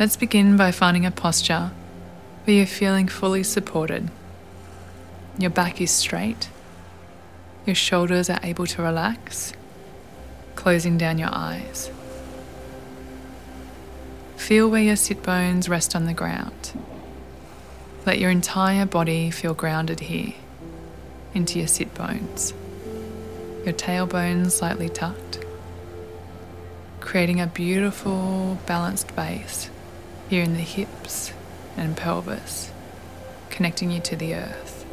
Let's begin by finding a posture where you're feeling fully supported. Your back is straight, your shoulders are able to relax, closing down your eyes. Feel where your sit bones rest on the ground. Let your entire body feel grounded here into your sit bones. Your tailbone slightly tucked, creating a beautiful balanced base here in the hips and pelvis, connecting you to the earth.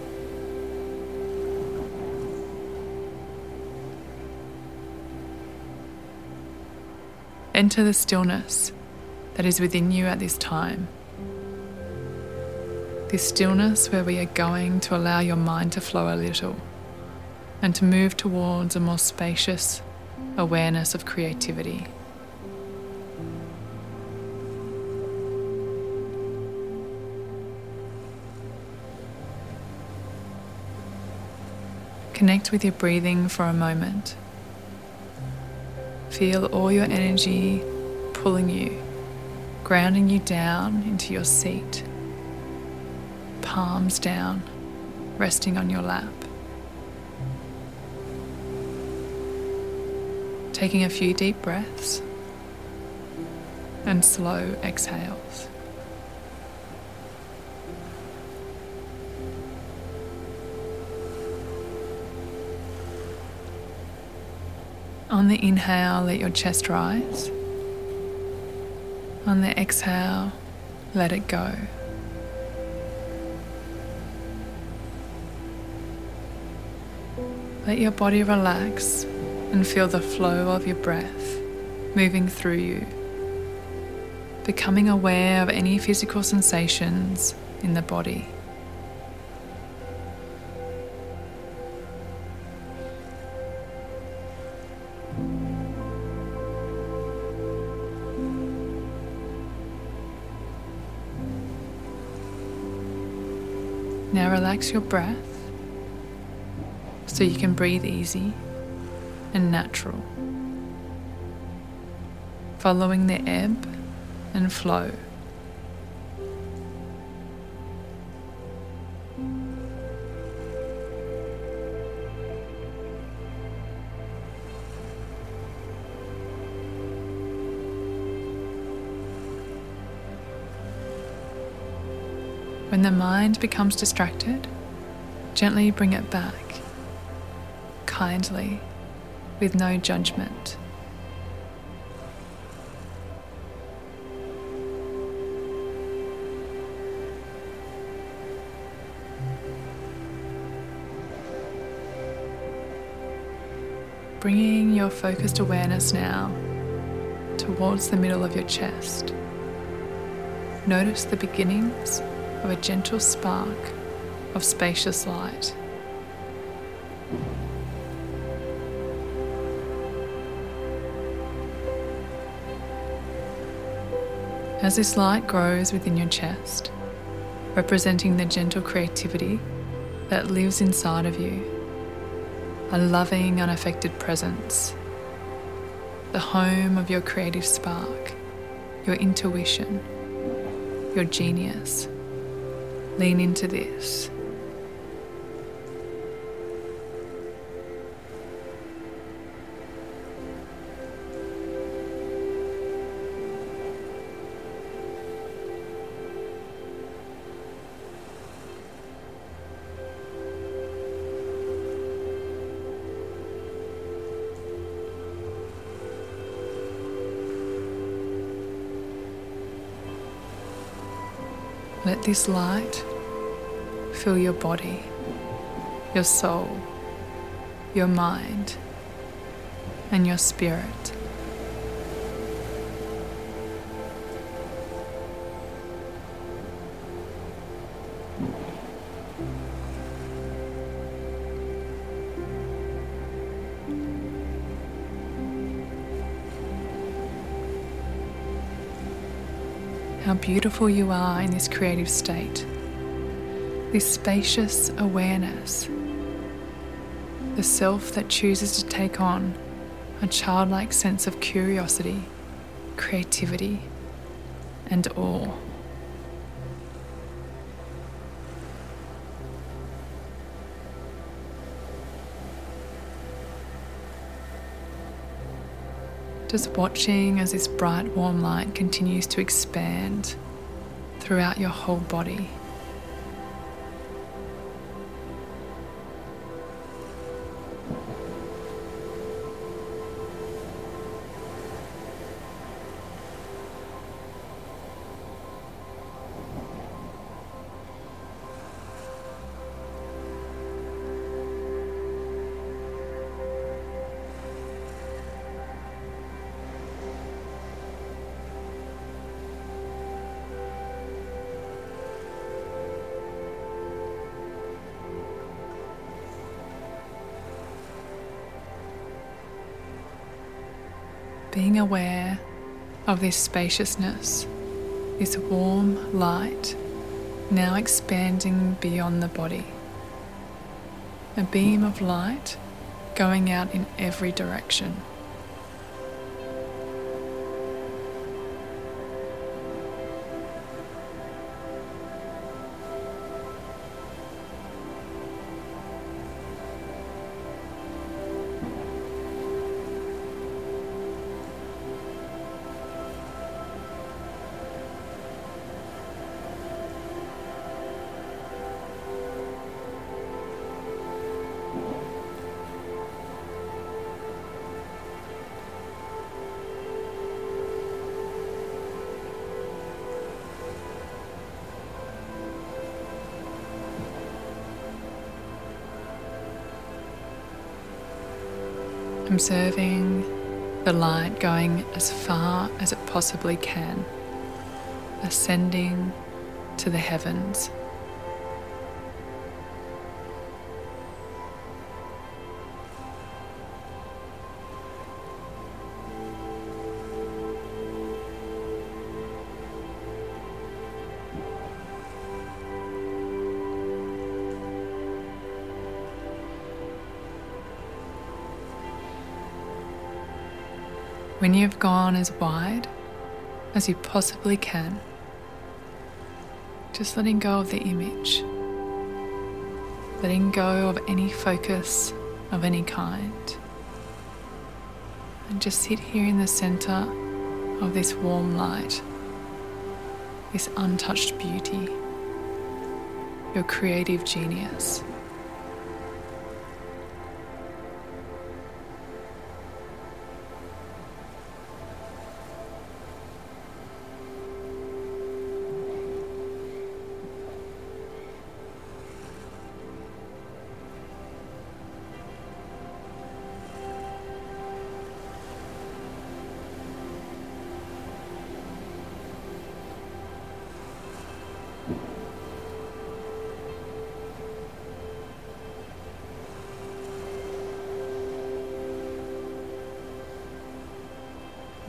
Enter the stillness that is within you at this time. This stillness where we are going to allow your mind to flow a little and to move towards a more spacious awareness of creativity. Connect with your breathing for a moment. Feel all your energy pulling you, grounding you down into your seat, palms down, resting on your lap. Taking a few deep breaths and slow exhales. On the inhale, let your chest rise. On the exhale, let it go. Let your body relax and feel the flow of your breath moving through you, becoming aware of any physical sensations in the body. Now relax your breath so you can breathe easy and natural, following the ebb and flow. When the mind becomes distracted, gently bring it back, kindly, with no judgment. Bringing your focused awareness now towards the middle of your chest. Notice the beginnings of a gentle spark of spacious light. As this light grows within your chest, representing the gentle creativity that lives inside of you, a loving, unaffected presence, the home of your creative spark, your intuition, your genius. Lean into this. Let this light fill your body, your soul, your mind, and your spirit. How beautiful you are in this creative state, this spacious awareness, the self that chooses to take on a childlike sense of curiosity, creativity, and awe. Just watching as this bright, warm light continues to expand throughout your whole body. Being aware of this spaciousness, this warm light now expanding beyond the body. A beam of light going out in every direction. Observing the light going as far as it possibly can, ascending to the heavens. When you've gone as wide as you possibly can, just letting go of the image, letting go of any focus of any kind, and just sit here in the center of this warm light, this untouched beauty, your creative genius.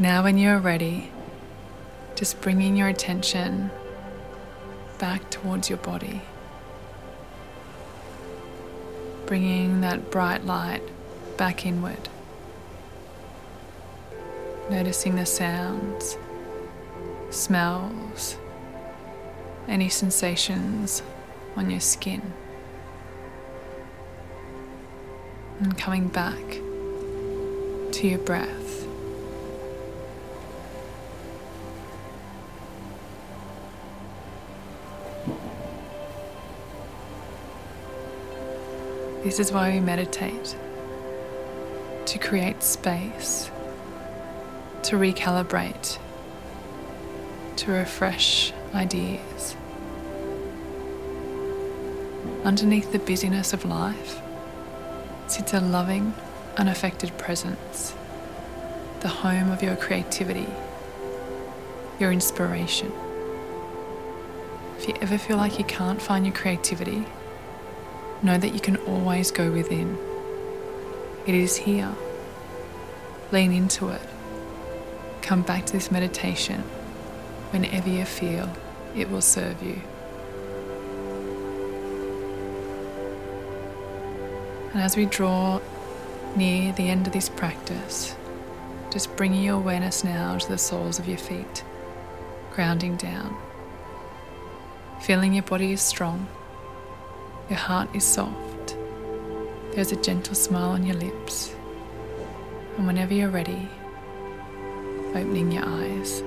Now, when you're ready, just bringing your attention back towards your body, bringing that bright light back inward, noticing the sounds, smells, any sensations on your skin, and coming back to your breath. This is why we meditate. To create space, to recalibrate, to refresh ideas. Underneath the busyness of life sits a loving, unaffected presence, the home of your creativity, your inspiration. If you ever feel like you can't find your creativity, know that you can always go within. It is here. Lean into it. Come back to this meditation whenever you feel it will serve you. And as we draw near the end of this practice, just bringing your awareness now to the soles of your feet, grounding down. Feeling your body is strong, your heart is soft, there's a gentle smile on your lips, and whenever you're ready, opening your eyes.